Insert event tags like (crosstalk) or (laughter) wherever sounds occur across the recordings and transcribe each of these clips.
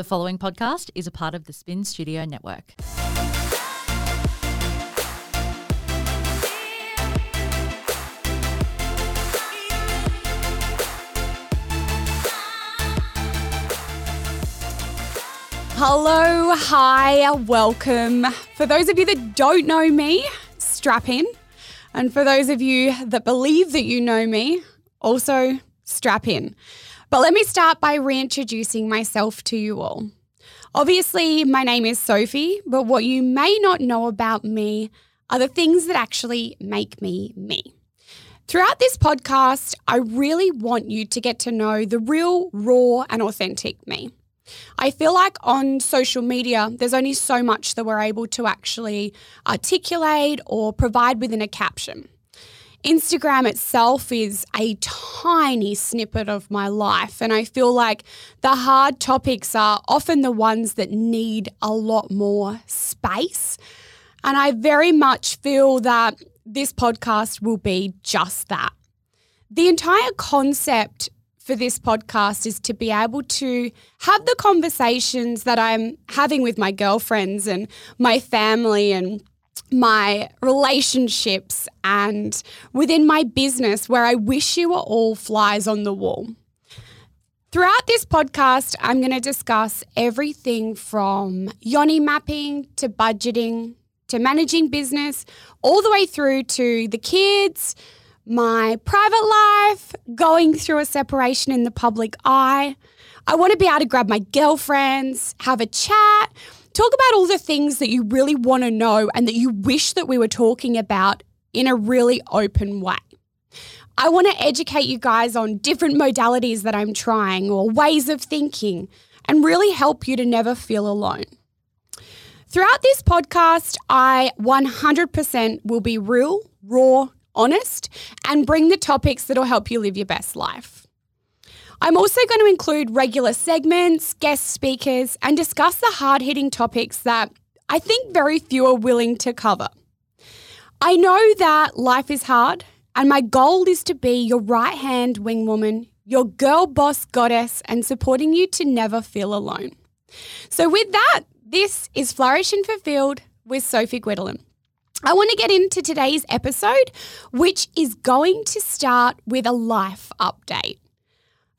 The following podcast is a part of the Spin Studio Network. Hello, hi, welcome. For those of you that don't know me, strap in. And for those of you that believe that you know me, also strap in. But let me start by reintroducing myself to you all. Obviously, my name is Sophie, but what you may not know about me are the things that actually make me me. Throughout this podcast, I really want you to get to know the real, raw, and authentic me. I feel like on social media, there's only so much that we're able to actually articulate or provide within a caption. Instagram itself is a tiny snippet of my life. And I feel like the hard topics are often the ones that need a lot more space. And I very much feel that this podcast will be just that. The entire concept for this podcast is to be able to have the conversations that I'm having with my girlfriends and my family and my relationships and within my business where I wish you were all flies on the wall. Throughout this podcast, I'm going to discuss everything from yoni mapping to budgeting to managing business, all the way through to the kids, my private life, going through a separation in the public eye. I want to be able to grab my girlfriends, have a chat, talk about all the things that you really want to know and that you wish that we were talking about in a really open way. I want to educate you guys on different modalities that I'm trying or ways of thinking and really help you to never feel alone. Throughout this podcast, I 100% will be real, raw, honest, and bring the topics that'll help you live your best life. I'm also going to include regular segments, guest speakers, and discuss the hard hitting topics that I think very few are willing to cover. I know that life is hard, and my goal is to be your right hand wing woman, your girl boss goddess, and supporting you to never feel alone. So, with that, this is Flourish and Fulfilled with Sophie Guidolin. I want to get into today's episode, which is going to start with a life update.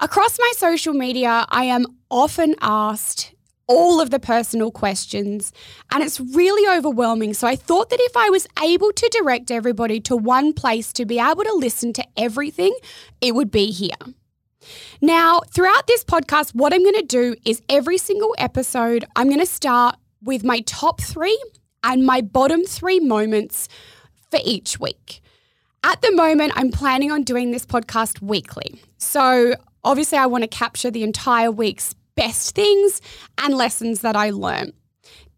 Across my social media, I am often asked all of the personal questions, and it's really overwhelming. So I thought that if I was able to direct everybody to one place to be able to listen to everything, it would be here. Now, throughout this podcast, what I'm going to do is every single episode, I'm going to start with my top three and my bottom three moments for each week. At the moment, I'm planning on doing this podcast weekly. So Obviously, I want to capture the entire week's best things and lessons that I learned.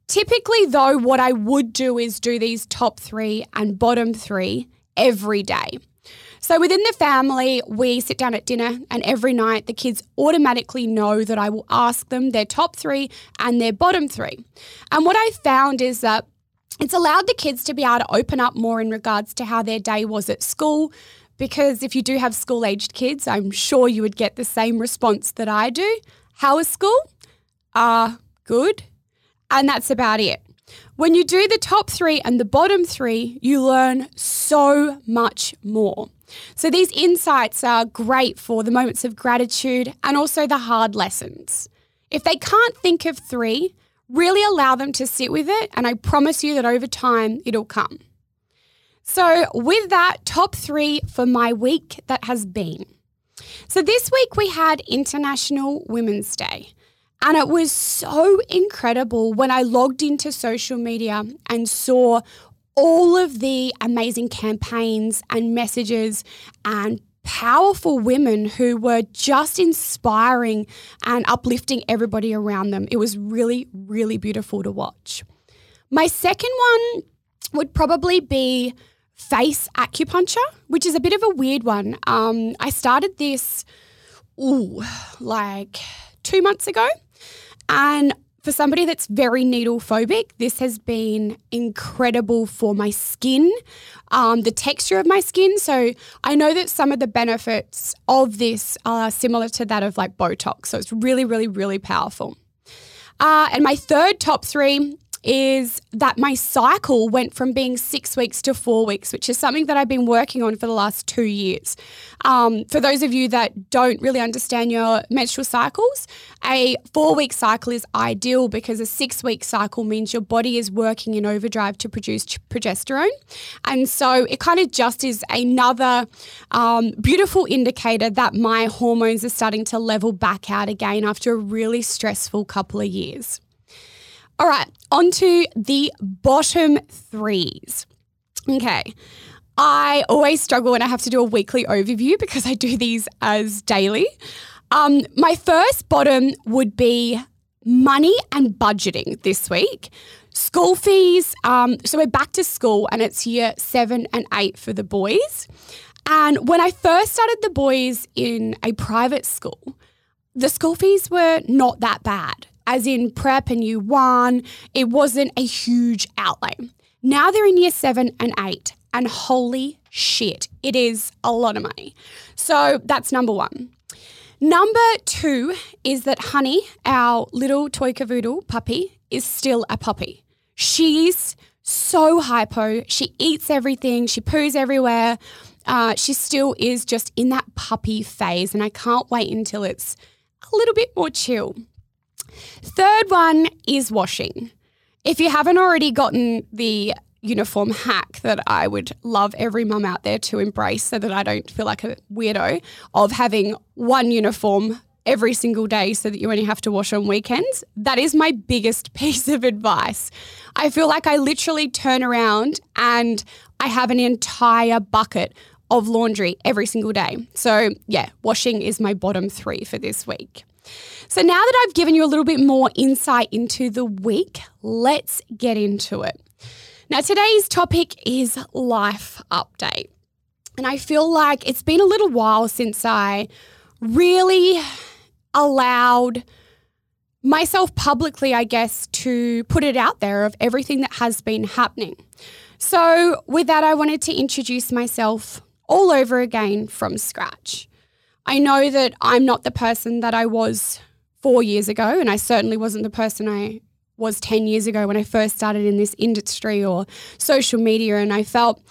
Typically, though, what I would do is do these top three and bottom three every day. So within the family, we sit down at dinner, and every night the kids automatically know that I will ask them their top three and their bottom three. And what I found is that it's allowed the kids to be able to open up more in regards to how their day was at school, because if you do have school aged kids, I'm sure you would get the same response that I do. How is school? Ah, uh, good. And that's about it. When you do the top three and the bottom three, you learn so much more. So these insights are great for the moments of gratitude and also the hard lessons. If they can't think of three, really allow them to sit with it, and I promise you that over time it'll come. So, with that, top three for my week that has been. So, this week we had International Women's Day. And it was so incredible when I logged into social media and saw all of the amazing campaigns and messages and powerful women who were just inspiring and uplifting everybody around them. It was really, really beautiful to watch. My second one would probably be face acupuncture, which is a bit of a weird one. Um, I started this, ooh, like two months ago. And for somebody that's very needle phobic, this has been incredible for my skin, um, the texture of my skin. So I know that some of the benefits of this are similar to that of like Botox. So it's really, really, really powerful. Uh, and my third top three is that my cycle went from being six weeks to four weeks, which is something that I've been working on for the last two years. Um, for those of you that don't really understand your menstrual cycles, a four week cycle is ideal because a six week cycle means your body is working in overdrive to produce progesterone. And so it kind of just is another um, beautiful indicator that my hormones are starting to level back out again after a really stressful couple of years. All right, on to the bottom threes. Okay. I always struggle when I have to do a weekly overview because I do these as daily. Um, my first bottom would be money and budgeting this week. School fees. Um, so we're back to school and it's year seven and eight for the boys. And when I first started the boys in a private school, the school fees were not that bad as in prep and year one, it wasn't a huge outlay. Now they're in year seven and eight, and holy shit, it is a lot of money. So that's number one. Number two is that Honey, our little toy cavoodle puppy, is still a puppy. She's so hypo. She eats everything, she poos everywhere. Uh, she still is just in that puppy phase, and I can't wait until it's a little bit more chill. Third one is washing. If you haven't already gotten the uniform hack that I would love every mum out there to embrace so that I don't feel like a weirdo of having one uniform every single day so that you only have to wash on weekends. That is my biggest (laughs) piece of advice. I feel like I literally turn around and I have an entire bucket of laundry every single day. So, yeah, washing is my bottom three for this week. So now that I've given you a little bit more insight into the week, let's get into it. Now, today's topic is life update. And I feel like it's been a little while since I really allowed myself publicly, I guess, to put it out there of everything that has been happening. So, with that, I wanted to introduce myself all over again from scratch. I know that I'm not the person that I was four years ago, and I certainly wasn't the person I was 10 years ago when I first started in this industry or social media. And I felt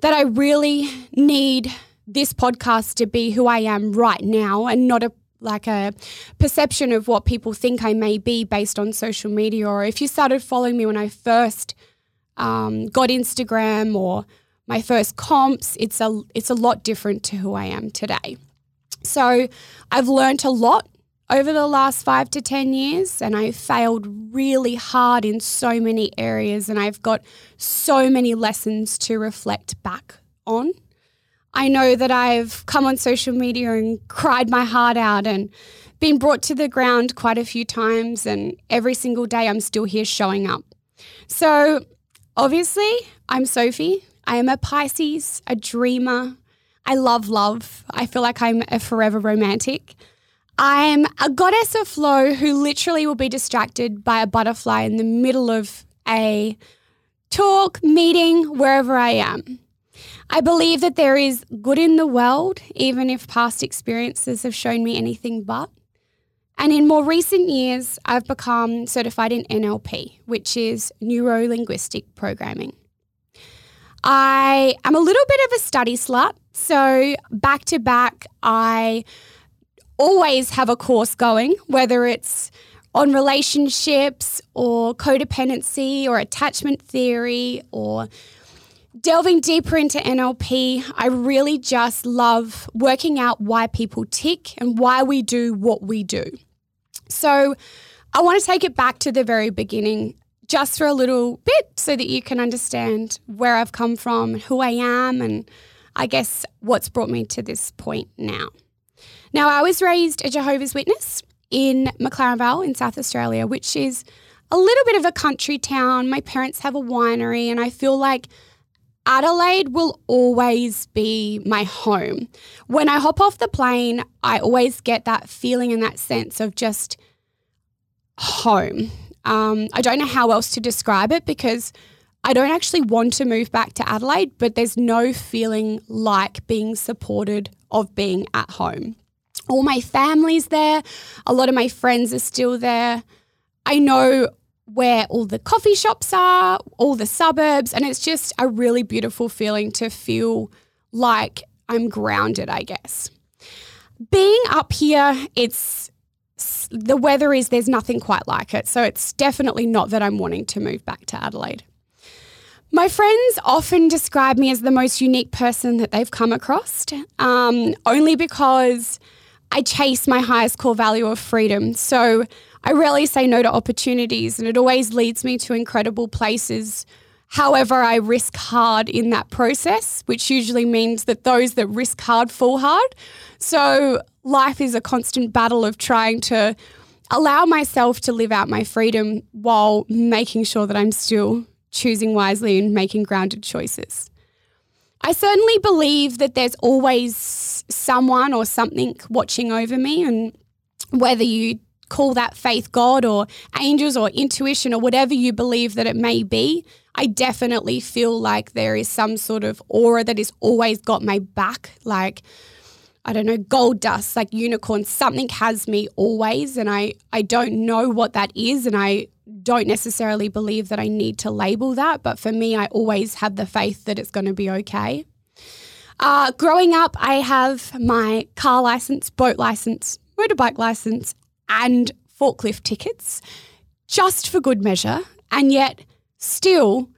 that I really need this podcast to be who I am right now and not a like a perception of what people think I may be based on social media. Or if you started following me when I first um, got Instagram or my first comps, it's a it's a lot different to who I am today. So I've learned a lot over the last five to 10 years, and I've failed really hard in so many areas, and I've got so many lessons to reflect back on. I know that I've come on social media and cried my heart out and been brought to the ground quite a few times, and every single day I'm still here showing up. So, obviously, I'm Sophie. I am a Pisces, a dreamer, I love love. I feel like I'm a forever romantic. I'm a goddess of flow who literally will be distracted by a butterfly in the middle of a talk, meeting, wherever I am. I believe that there is good in the world, even if past experiences have shown me anything but. And in more recent years, I've become certified in NLP, which is neuro linguistic programming. I am a little bit of a study slut. So, back to back, I always have a course going, whether it's on relationships or codependency or attachment theory or delving deeper into NLP. I really just love working out why people tick and why we do what we do. So, I want to take it back to the very beginning just for a little bit so that you can understand where I've come from, who I am, and I guess what's brought me to this point now. Now, I was raised a Jehovah's Witness in McLaren Vale in South Australia, which is a little bit of a country town. My parents have a winery, and I feel like Adelaide will always be my home. When I hop off the plane, I always get that feeling and that sense of just home. Um, I don't know how else to describe it because I don't actually want to move back to Adelaide, but there's no feeling like being supported of being at home. All my family's there, a lot of my friends are still there. I know where all the coffee shops are, all the suburbs, and it's just a really beautiful feeling to feel like I'm grounded, I guess. Being up here, it's the weather is there's nothing quite like it. So it's definitely not that I'm wanting to move back to Adelaide. My friends often describe me as the most unique person that they've come across, um, only because I chase my highest core value of freedom. So I rarely say no to opportunities, and it always leads me to incredible places. However, I risk hard in that process, which usually means that those that risk hard fall hard. So life is a constant battle of trying to allow myself to live out my freedom while making sure that I'm still choosing wisely and making grounded choices. I certainly believe that there's always someone or something watching over me, and whether you call that faith God or angels or intuition or whatever you believe that it may be, I definitely feel like there is some sort of aura that has always got my back. Like, I don't know, gold dust, like unicorn, something has me always. And I, I don't know what that is. And I don't necessarily believe that I need to label that. But for me, I always have the faith that it's going to be okay. Uh, growing up, I have my car license, boat license, motorbike license, and forklift tickets just for good measure. And yet, still,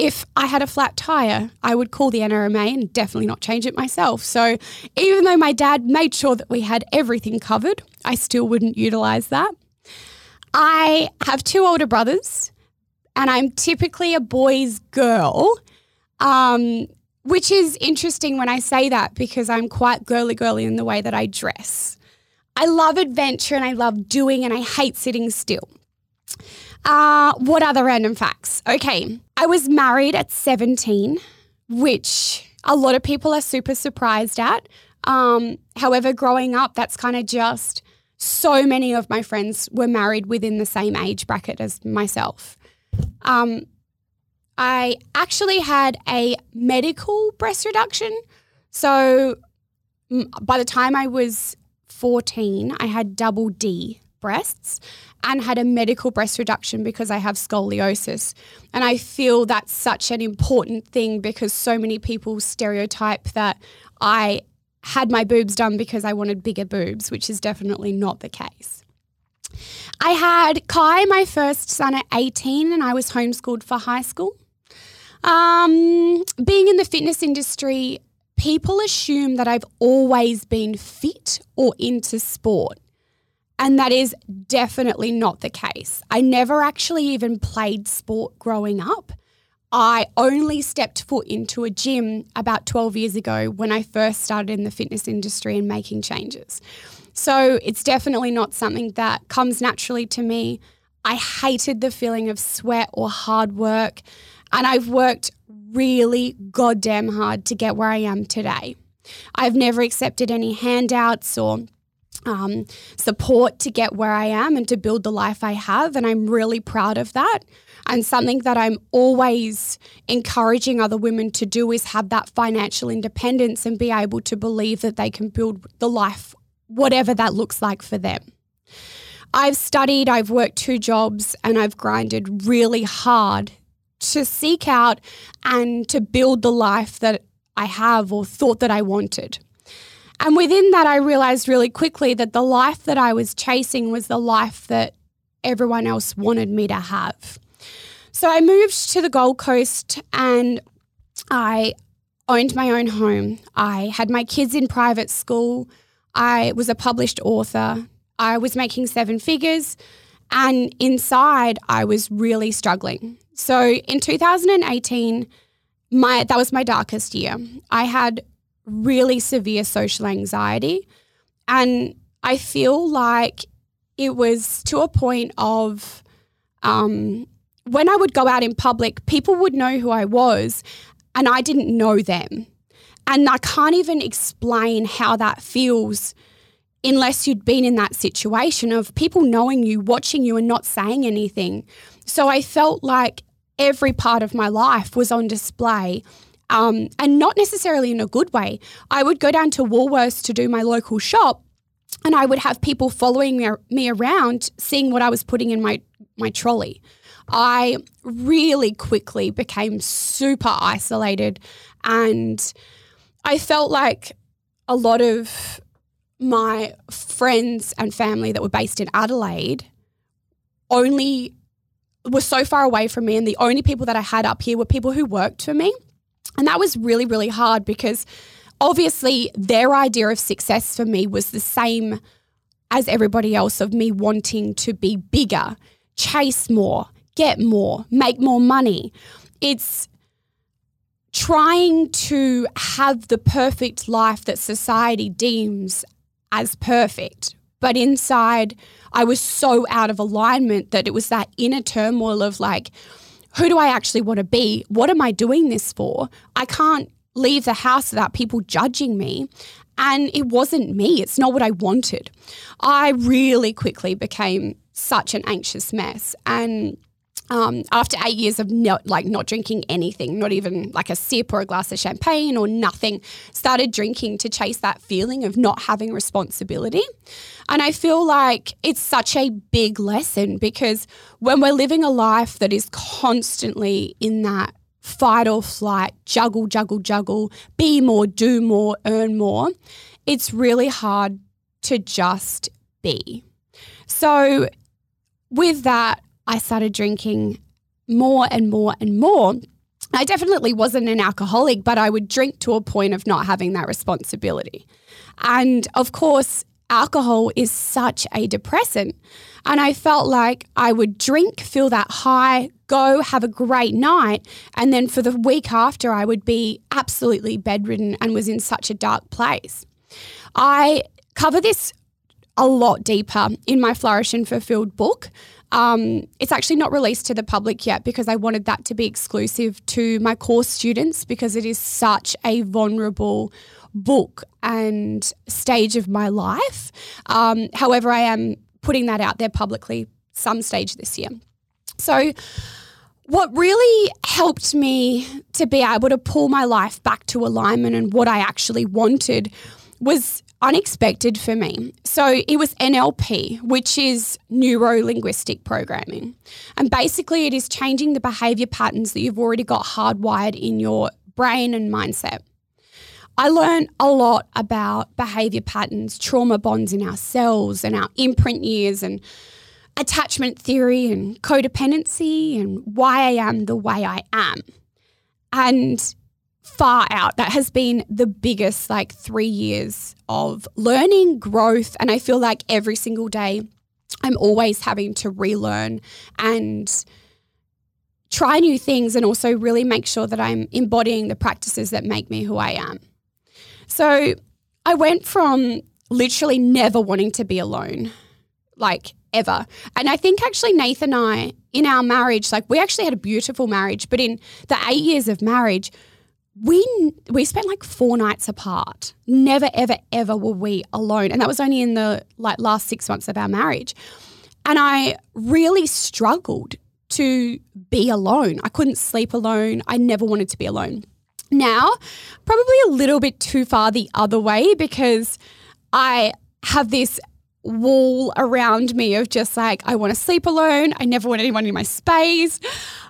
if I had a flat tire, I would call the NRMA and definitely not change it myself. So even though my dad made sure that we had everything covered, I still wouldn't utilize that. I have two older brothers, and I'm typically a boy's girl, um, which is interesting when I say that because I'm quite girly girly in the way that I dress. I love adventure and I love doing, and I hate sitting still. Uh, what other random facts? Okay, I was married at 17, which a lot of people are super surprised at. Um, however, growing up, that's kind of just so many of my friends were married within the same age bracket as myself. Um, I actually had a medical breast reduction. So by the time I was 14, I had double D breasts and had a medical breast reduction because I have scoliosis. And I feel that's such an important thing because so many people stereotype that I had my boobs done because I wanted bigger boobs, which is definitely not the case. I had Kai, my first son, at 18, and I was homeschooled for high school. Um, being in the fitness industry, people assume that I've always been fit or into sport. And that is definitely not the case. I never actually even played sport growing up. I only stepped foot into a gym about 12 years ago when I first started in the fitness industry and making changes. So it's definitely not something that comes naturally to me. I hated the feeling of sweat or hard work, and I've worked really goddamn hard to get where I am today. I've never accepted any handouts or um, support to get where I am and to build the life I have. And I'm really proud of that. And something that I'm always encouraging other women to do is have that financial independence and be able to believe that they can build the life, whatever that looks like for them. I've studied, I've worked two jobs, and I've grinded really hard to seek out and to build the life that I have or thought that I wanted. And within that, I realized really quickly that the life that I was chasing was the life that everyone else wanted me to have. So I moved to the Gold Coast and I owned my own home. I had my kids in private school. I was a published author. I was making seven figures. And inside, I was really struggling. So in 2018, my that was my darkest year. I had really severe social anxiety. And I feel like it was to a point of um, when I would go out in public, people would know who I was and I didn't know them. And I can't even explain how that feels unless you'd been in that situation of people knowing you, watching you, and not saying anything. So I felt like every part of my life was on display um, and not necessarily in a good way. I would go down to Woolworths to do my local shop, and I would have people following me, me around, seeing what I was putting in my my trolley. I really quickly became super isolated and I felt like a lot of my friends and family that were based in Adelaide only were so far away from me and the only people that I had up here were people who worked for me. And that was really really hard because obviously their idea of success for me was the same as everybody else of me wanting to be bigger, chase more, get more, make more money. It's trying to have the perfect life that society deems as perfect. But inside, I was so out of alignment that it was that inner turmoil of like, who do I actually want to be? What am I doing this for? I can't leave the house without people judging me. And it wasn't me. It's not what I wanted. I really quickly became such an anxious mess. And um, after eight years of not like not drinking anything, not even like a sip or a glass of champagne or nothing, started drinking to chase that feeling of not having responsibility. And I feel like it's such a big lesson because when we're living a life that is constantly in that fight or flight, juggle, juggle, juggle, be more, do more, earn more, it's really hard to just be. So, with that, I started drinking more and more and more. I definitely wasn't an alcoholic, but I would drink to a point of not having that responsibility. And of course, alcohol is such a depressant. And I felt like I would drink, feel that high, go have a great night. And then for the week after, I would be absolutely bedridden and was in such a dark place. I cover this a lot deeper in my Flourish and Fulfilled book. Um, it's actually not released to the public yet because I wanted that to be exclusive to my course students because it is such a vulnerable book and stage of my life. Um, however, I am putting that out there publicly some stage this year. So, what really helped me to be able to pull my life back to alignment and what I actually wanted was unexpected for me. So it was NLP, which is neuro linguistic programming. And basically, it is changing the behavior patterns that you've already got hardwired in your brain and mindset. I learned a lot about behavior patterns, trauma bonds in ourselves, and our imprint years, and attachment theory, and codependency, and why I am the way I am. And far out. That has been the biggest like three years of learning, growth. And I feel like every single day I'm always having to relearn and try new things and also really make sure that I'm embodying the practices that make me who I am. So I went from literally never wanting to be alone, like ever. And I think actually Nathan and I, in our marriage, like we actually had a beautiful marriage, but in the eight years of marriage, we we spent like four nights apart. Never ever ever were we alone, and that was only in the like last six months of our marriage. And I really struggled to be alone. I couldn't sleep alone. I never wanted to be alone. Now, probably a little bit too far the other way because I have this wall around me of just like, I want to sleep alone. I never want anyone in my space.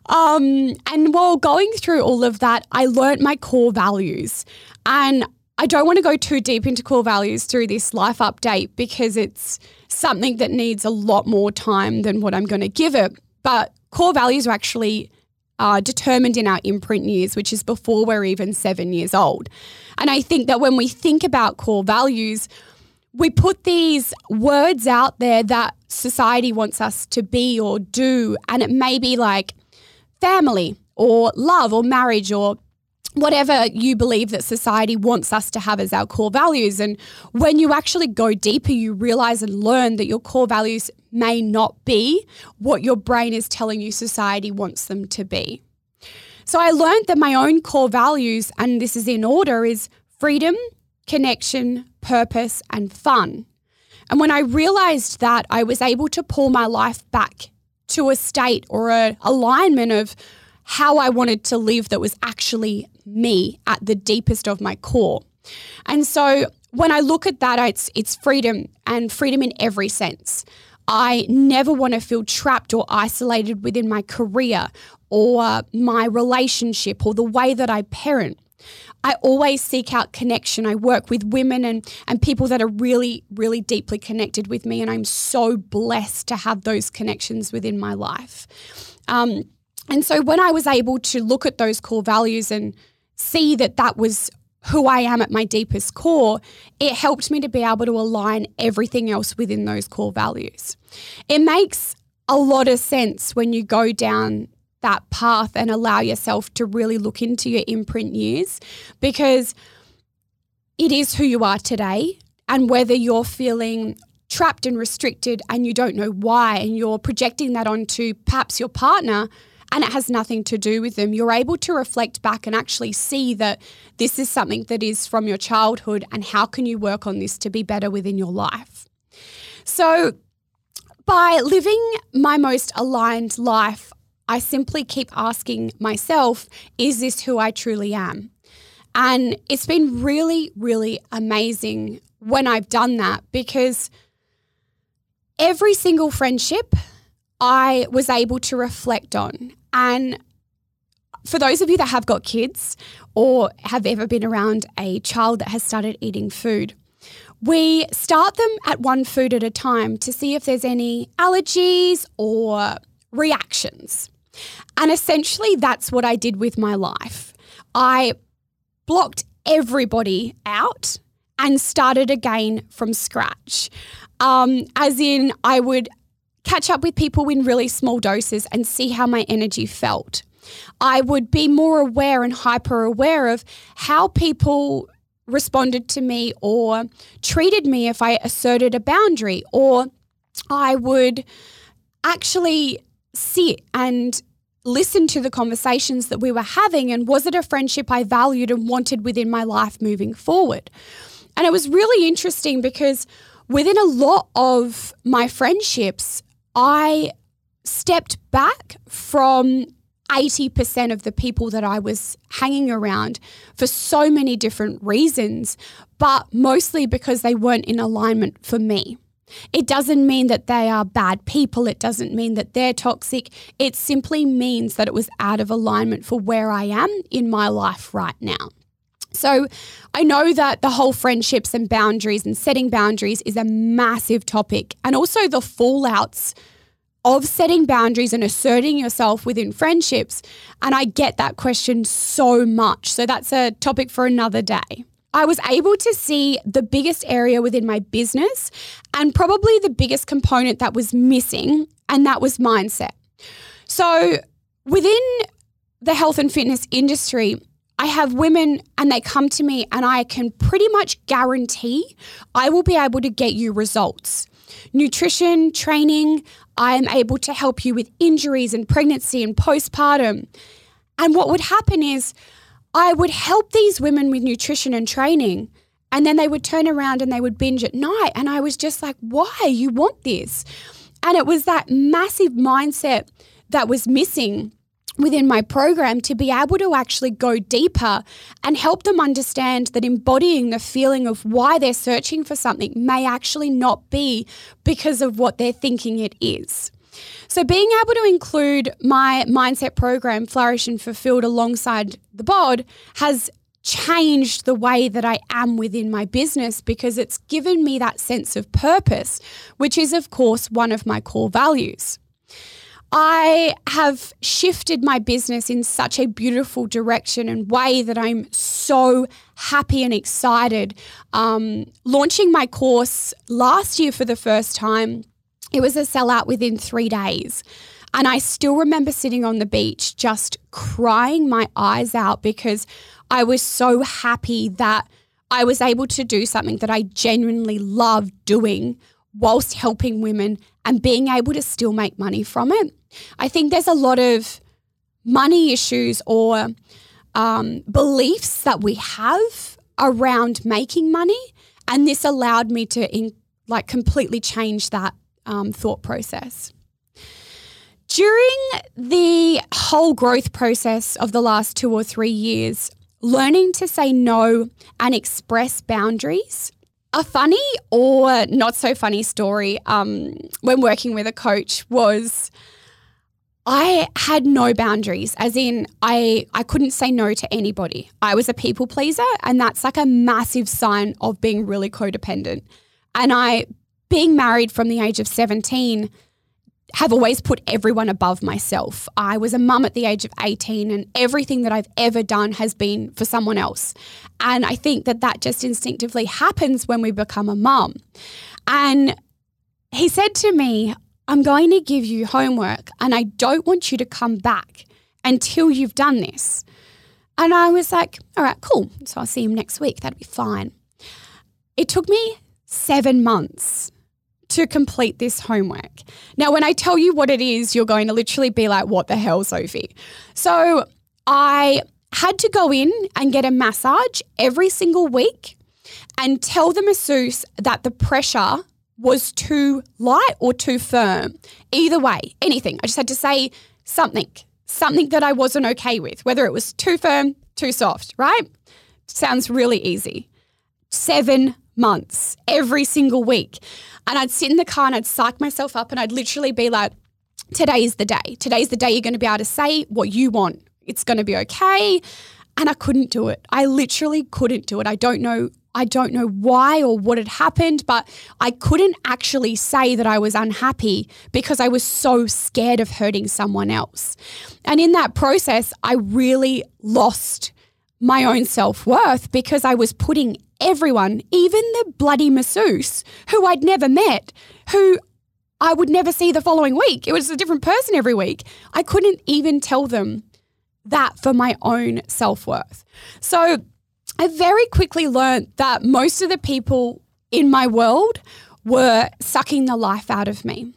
Um, and while going through all of that, I learned my core values. And I don't want to go too deep into core values through this life update because it's something that needs a lot more time than what I'm going to give it. But core values are actually uh, determined in our imprint years, which is before we're even seven years old. And I think that when we think about core values, we put these words out there that society wants us to be or do, and it may be like family or love or marriage or whatever you believe that society wants us to have as our core values. And when you actually go deeper, you realize and learn that your core values may not be what your brain is telling you society wants them to be. So I learned that my own core values, and this is in order, is freedom, connection, purpose, and fun. And when I realized that, I was able to pull my life back to a state or a alignment of how I wanted to live that was actually me at the deepest of my core. And so when I look at that, it's it's freedom and freedom in every sense. I never want to feel trapped or isolated within my career or my relationship or the way that I parent. I always seek out connection. I work with women and, and people that are really, really deeply connected with me. And I'm so blessed to have those connections within my life. Um, and so when I was able to look at those core values and see that that was who I am at my deepest core, it helped me to be able to align everything else within those core values. It makes a lot of sense when you go down that path and allow yourself to really look into your imprint years because it is who you are today. And whether you're feeling trapped and restricted and you don't know why, and you're projecting that onto perhaps your partner, and it has nothing to do with them, you're able to reflect back and actually see that this is something that is from your childhood and how can you work on this to be better within your life. So, by living my most aligned life, I simply keep asking myself, is this who I truly am? And it's been really, really amazing when I've done that because every single friendship I was able to reflect on. And for those of you that have got kids or have ever been around a child that has started eating food, we start them at one food at a time to see if there's any allergies or reactions. And essentially, that's what I did with my life. I blocked everybody out and started again from scratch. Um, as in, I would catch up with people in really small doses and see how my energy felt. I would be more aware and hyper aware of how people responded to me or treated me if I asserted a boundary, or I would actually sit and listen to the conversations that we were having and was it a friendship I valued and wanted within my life moving forward. And it was really interesting because within a lot of my friendships, I stepped back from 80% of the people that I was hanging around for so many different reasons, but mostly because they weren't in alignment for me. It doesn't mean that they are bad people. It doesn't mean that they're toxic. It simply means that it was out of alignment for where I am in my life right now. So, I know that the whole friendships and boundaries and setting boundaries is a massive topic, and also the fallouts of setting boundaries and asserting yourself within friendships. And I get that question so much. So, that's a topic for another day. I was able to see the biggest area within my business and probably the biggest component that was missing, and that was mindset. So, within the health and fitness industry, I have women and they come to me, and I can pretty much guarantee I will be able to get you results. Nutrition, training, I am able to help you with injuries and pregnancy and postpartum. And what would happen is, I would help these women with nutrition and training. And then they would turn around and they would binge at night. And I was just like, why? You want this? And it was that massive mindset that was missing within my program to be able to actually go deeper and help them understand that embodying the feeling of why they're searching for something may actually not be because of what they're thinking it is. So, being able to include my mindset program, Flourish and Fulfilled, alongside the bod has changed the way that I am within my business because it's given me that sense of purpose, which is, of course, one of my core values. I have shifted my business in such a beautiful direction and way that I'm so happy and excited. Um, launching my course last year for the first time it was a sellout within three days. And I still remember sitting on the beach just crying my eyes out because I was so happy that I was able to do something that I genuinely love doing whilst helping women and being able to still make money from it. I think there's a lot of money issues or um, beliefs that we have around making money. And this allowed me to in, like completely change that um, thought process. During the whole growth process of the last two or three years, learning to say no and express boundaries a funny or not so funny story um, when working with a coach was I had no boundaries, as in I I couldn't say no to anybody. I was a people pleaser, and that's like a massive sign of being really codependent. And I, being married from the age of 17, have always put everyone above myself. I was a mum at the age of 18, and everything that I've ever done has been for someone else. And I think that that just instinctively happens when we become a mum. And he said to me, I'm going to give you homework, and I don't want you to come back until you've done this. And I was like, all right, cool. So I'll see him next week. That'd be fine. It took me seven months to complete this homework. Now, when I tell you what it is, you're going to literally be like, what the hell, Sophie? So I had to go in and get a massage every single week and tell the masseuse that the pressure was too light or too firm. Either way, anything. I just had to say something, something that I wasn't okay with, whether it was too firm, too soft, right? Sounds really easy. Seven months, every single week. And I'd sit in the car and I'd psych myself up and I'd literally be like, today is the day. Today's the day you're going to be able to say what you want. It's going to be okay. And I couldn't do it. I literally couldn't do it. I don't know I don't know why or what had happened, but I couldn't actually say that I was unhappy because I was so scared of hurting someone else. And in that process, I really lost my own self worth because I was putting everyone, even the bloody masseuse who I'd never met, who I would never see the following week. It was a different person every week. I couldn't even tell them that for my own self worth. So I very quickly learned that most of the people in my world were sucking the life out of me.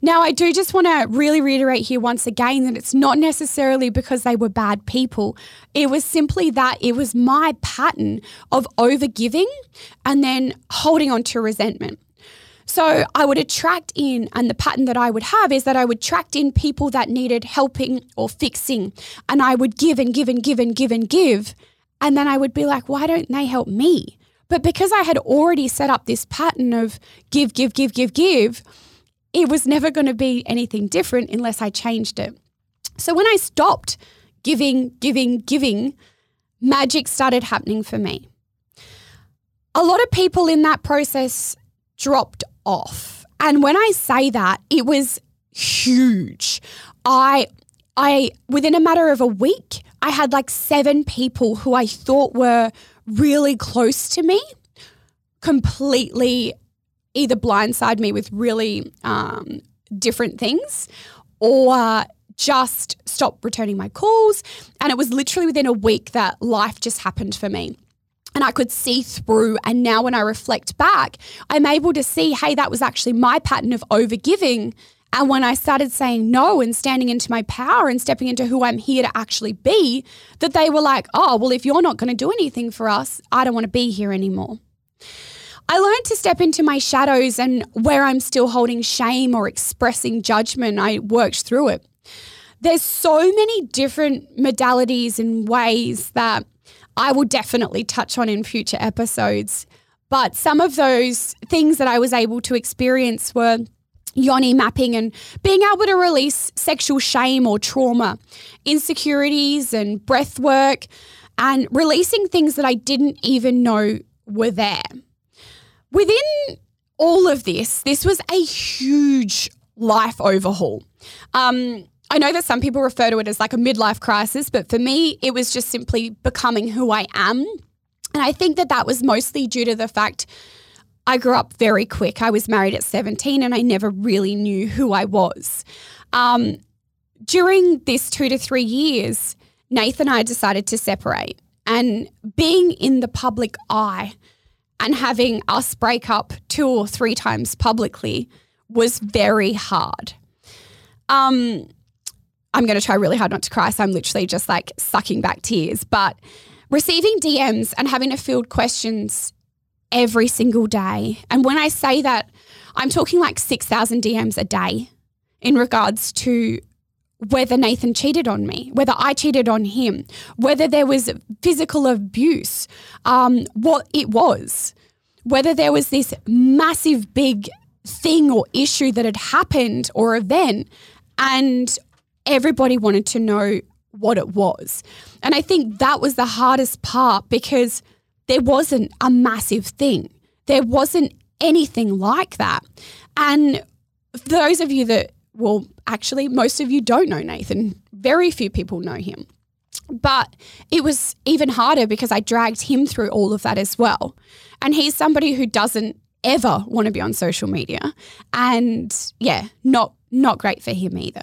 Now, I do just want to really reiterate here once again that it's not necessarily because they were bad people. It was simply that it was my pattern of overgiving and then holding on to resentment. So I would attract in, and the pattern that I would have is that I would attract in people that needed helping or fixing, and I would give and give and give and give and give. And then I would be like, why don't they help me? But because I had already set up this pattern of give, give, give, give, give, it was never going to be anything different unless I changed it. So when I stopped giving, giving, giving, magic started happening for me. A lot of people in that process dropped off. And when I say that, it was huge. I I within a matter of a week, I had like seven people who I thought were really close to me completely either blindside me with really um, different things or just stop returning my calls. And it was literally within a week that life just happened for me. And I could see through. And now, when I reflect back, I'm able to see hey, that was actually my pattern of overgiving and when I started saying no and standing into my power and stepping into who I'm here to actually be, that they were like, oh, well, if you're not going to do anything for us, I don't want to be here anymore. I learned to step into my shadows and where I'm still holding shame or expressing judgment, I worked through it. There's so many different modalities and ways that I will definitely touch on in future episodes. But some of those things that I was able to experience were yoni mapping and being able to release sexual shame or trauma, insecurities and breath work, and releasing things that I didn't even know were there. Within all of this, this was a huge life overhaul. Um, I know that some people refer to it as like a midlife crisis, but for me, it was just simply becoming who I am. And I think that that was mostly due to the fact I grew up very quick. I was married at 17 and I never really knew who I was. Um, during this two to three years, Nathan and I decided to separate. And being in the public eye and having us break up two or three times publicly was very hard. Um, I'm going to try really hard not to cry. So I'm literally just like sucking back tears. But receiving DMs and having to field questions every single day. And when I say that, I'm talking like 6,000 DMs a day in regards to whether Nathan cheated on me, whether I cheated on him, whether there was physical abuse, um, what it was. whether there was this massive big thing or issue that had happened or event, and everybody wanted to know what it was. And I think that was the hardest part because there wasn't a massive thing. There wasn't anything like that. And those of you that, well, actually, most of you don't know Nathan. Very few people know him. But it was even harder because I dragged him through all of that as well. And he's somebody who doesn't ever want to be on social media. And yeah, not not great for him either.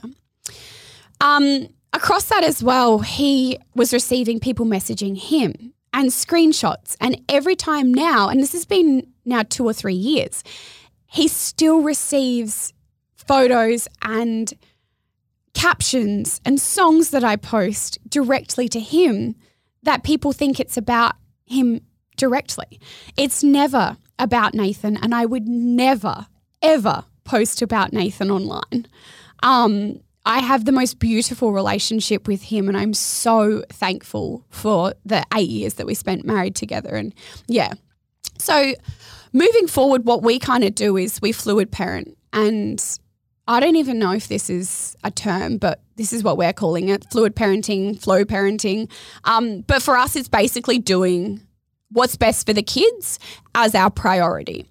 Um, across that as well, he was receiving people messaging him and screenshots. And every time now, and this has been now two or three years, he still receives photos and captions and songs that I post directly to him that people think it's about him directly. It's never about Nathan, and I would never, ever post about Nathan online. Um, I have the most beautiful relationship with him, and I'm so thankful for the eight years that we spent married together. And yeah, so moving forward, what we kind of do is we fluid parent, and I don't even know if this is a term, but this is what we're calling it fluid parenting, flow parenting. Um, but for us, it's basically doing what's best for the kids as our priority.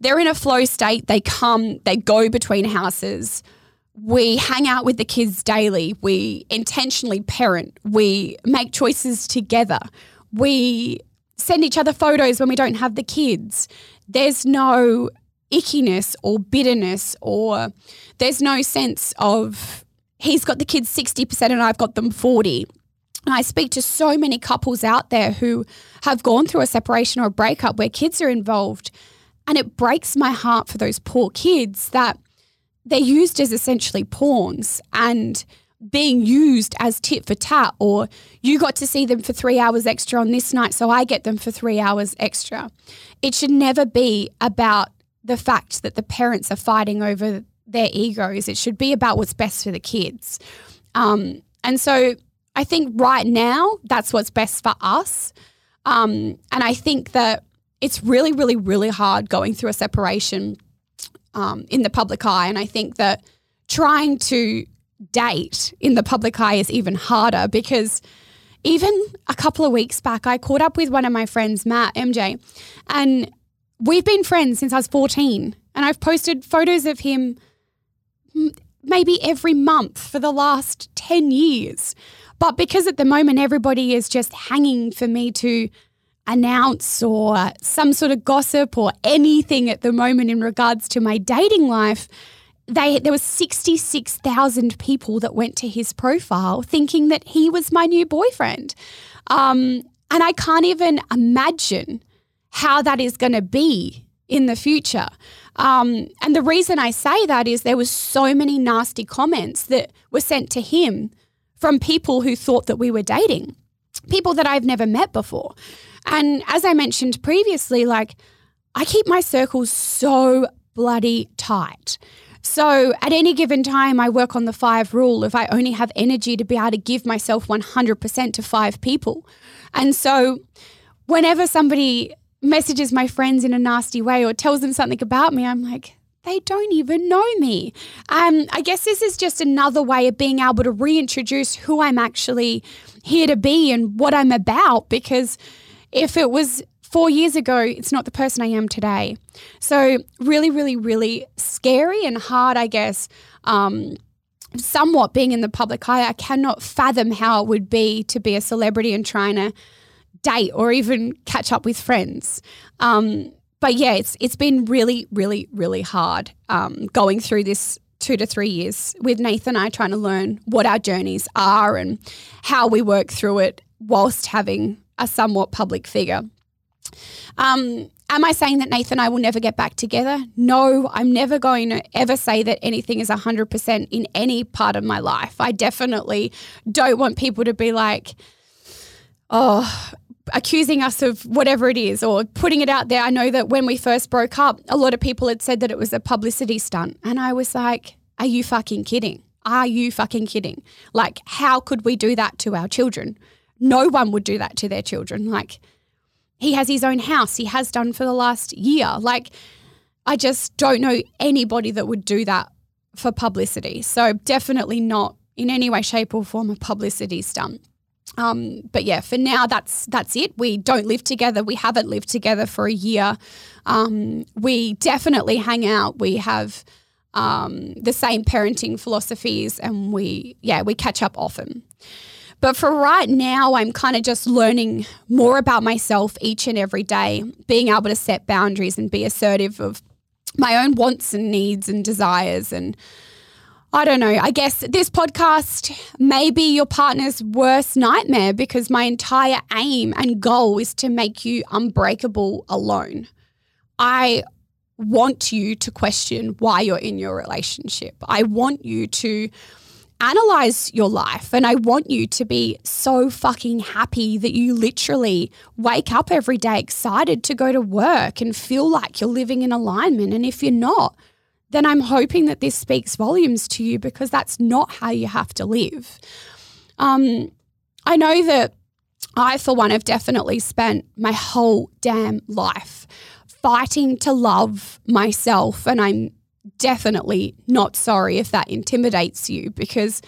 They're in a flow state, they come, they go between houses. We hang out with the kids daily. We intentionally parent. We make choices together. We send each other photos when we don't have the kids. There's no ickiness or bitterness, or there's no sense of he's got the kids 60% and I've got them 40. And I speak to so many couples out there who have gone through a separation or a breakup where kids are involved. And it breaks my heart for those poor kids that they're used as essentially pawns and being used as tit for tat, or you got to see them for three hours extra on this night, so I get them for three hours extra. It should never be about the fact that the parents are fighting over their egos. It should be about what's best for the kids. Um, and so I think right now, that's what's best for us. Um, and I think that it's really, really, really hard going through a separation um, in the public eye. And I think that trying to date in the public eye is even harder because even a couple of weeks back, I caught up with one of my friends, Matt, MJ, and we've been friends since I was 14. And I've posted photos of him maybe every month for the last 10 years. But because at the moment everybody is just hanging for me to announce or some sort of gossip or anything at the moment in regards to my dating life, they there was 66,000 people that went to his profile thinking that he was my new boyfriend. Um, and I can't even imagine how that is going to be in the future. Um, and the reason I say that is there was so many nasty comments that were sent to him from people who thought that we were dating, people that I've never met before. And as I mentioned previously, like I keep my circles so bloody tight. So at any given time, I work on the five rule if I only have energy to be able to give myself 100% to five people. And so whenever somebody messages my friends in a nasty way or tells them something about me, I'm like, they don't even know me. Um, I guess this is just another way of being able to reintroduce who I'm actually here to be and what I'm about. Because if it was four years ago, it's not the person I am today. So, really, really, really scary and hard, I guess. Um, somewhat being in the public eye, I cannot fathom how it would be to be a celebrity and trying to date or even catch up with friends. Um, but yeah, it's it's been really, really, really hard um, going through this two to three years with Nathan and I trying to learn what our journeys are and how we work through it whilst having a somewhat public figure. Um, am I saying that Nathan and I will never get back together? No, I'm never going to ever say that anything is 100% in any part of my life. I definitely don't want people to be like, oh, accusing us of whatever it is or putting it out there. I know that when we first broke up, a lot of people had said that it was a publicity stunt. And I was like, are you fucking kidding? Are you fucking kidding? Like, how could we do that to our children? No one would do that to their children. Like, he has his own house. He has done for the last year. Like, I just don't know anybody that would do that for publicity. So, definitely not in any way, shape, or form a publicity stunt. Um, but yeah, for now, that's that's it. We don't live together. We haven't lived together for a year. Um, we definitely hang out. We have um, the same parenting philosophies, and we yeah we catch up often. But for right now, I'm kind of just learning more about myself each and every day, being able to set boundaries and be assertive of my own wants and needs and desires. And I don't know, I guess this podcast may be your partner's worst nightmare because my entire aim and goal is to make you unbreakable alone. I want you to question why you're in your relationship. I want you to analyze your life. And I want you to be so fucking happy that you literally wake up every day excited to go to work and feel like you're living in alignment. And if you're not, then I'm hoping that this speaks volumes to you because that's not how you have to live. Um, I know that I, for one, have definitely spent my whole damn life fighting to love myself. And I'm definitely not sorry if that intimidates you because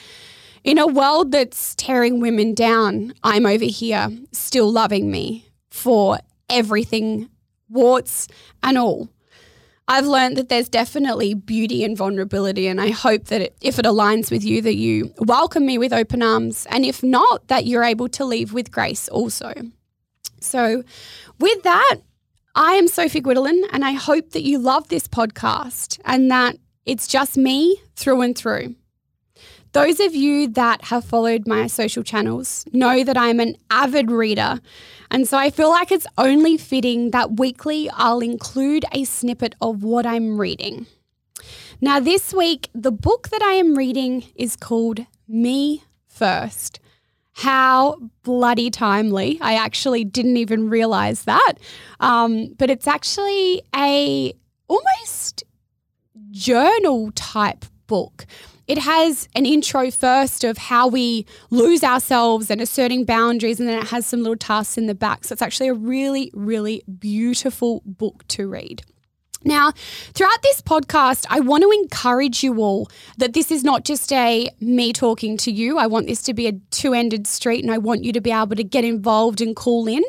in a world that's tearing women down, I'm over here still loving me for everything, warts and all. I've learned that there's definitely beauty and vulnerability, and I hope that it, if it aligns with you, that you welcome me with open arms, and if not, that you're able to leave with grace also. So, with that, I am Sophie Guidolin, and I hope that you love this podcast and that it's just me through and through. Those of you that have followed my social channels know that I'm an avid reader, and so I feel like it's only fitting that weekly I'll include a snippet of what I'm reading. Now, this week, the book that I am reading is called Me First how bloody timely. I actually didn't even realize that. Um, but it's actually a almost journal type book. It has an intro first of how we lose ourselves and asserting boundaries, and then it has some little tasks in the back. So it's actually a really, really beautiful book to read. Now, throughout this podcast, I want to encourage you all that this is not just a me talking to you. I want this to be a two ended street and I want you to be able to get involved and call in.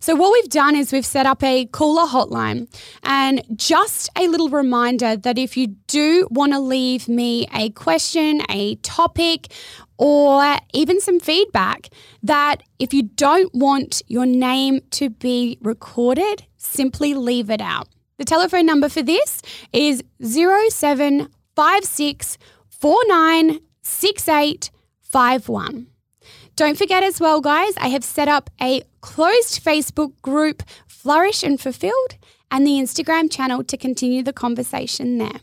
So, what we've done is we've set up a caller hotline and just a little reminder that if you do want to leave me a question, a topic, or even some feedback, that if you don't want your name to be recorded, simply leave it out. The telephone number for this is 0756496851. Don't forget as well, guys, I have set up a closed Facebook group, Flourish and Fulfilled, and the Instagram channel to continue the conversation there.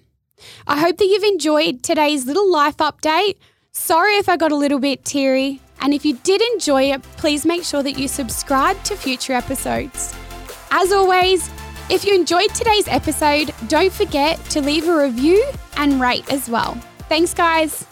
I hope that you've enjoyed today's little life update. Sorry if I got a little bit teary. And if you did enjoy it, please make sure that you subscribe to future episodes. As always, if you enjoyed today's episode, don't forget to leave a review and rate as well. Thanks, guys.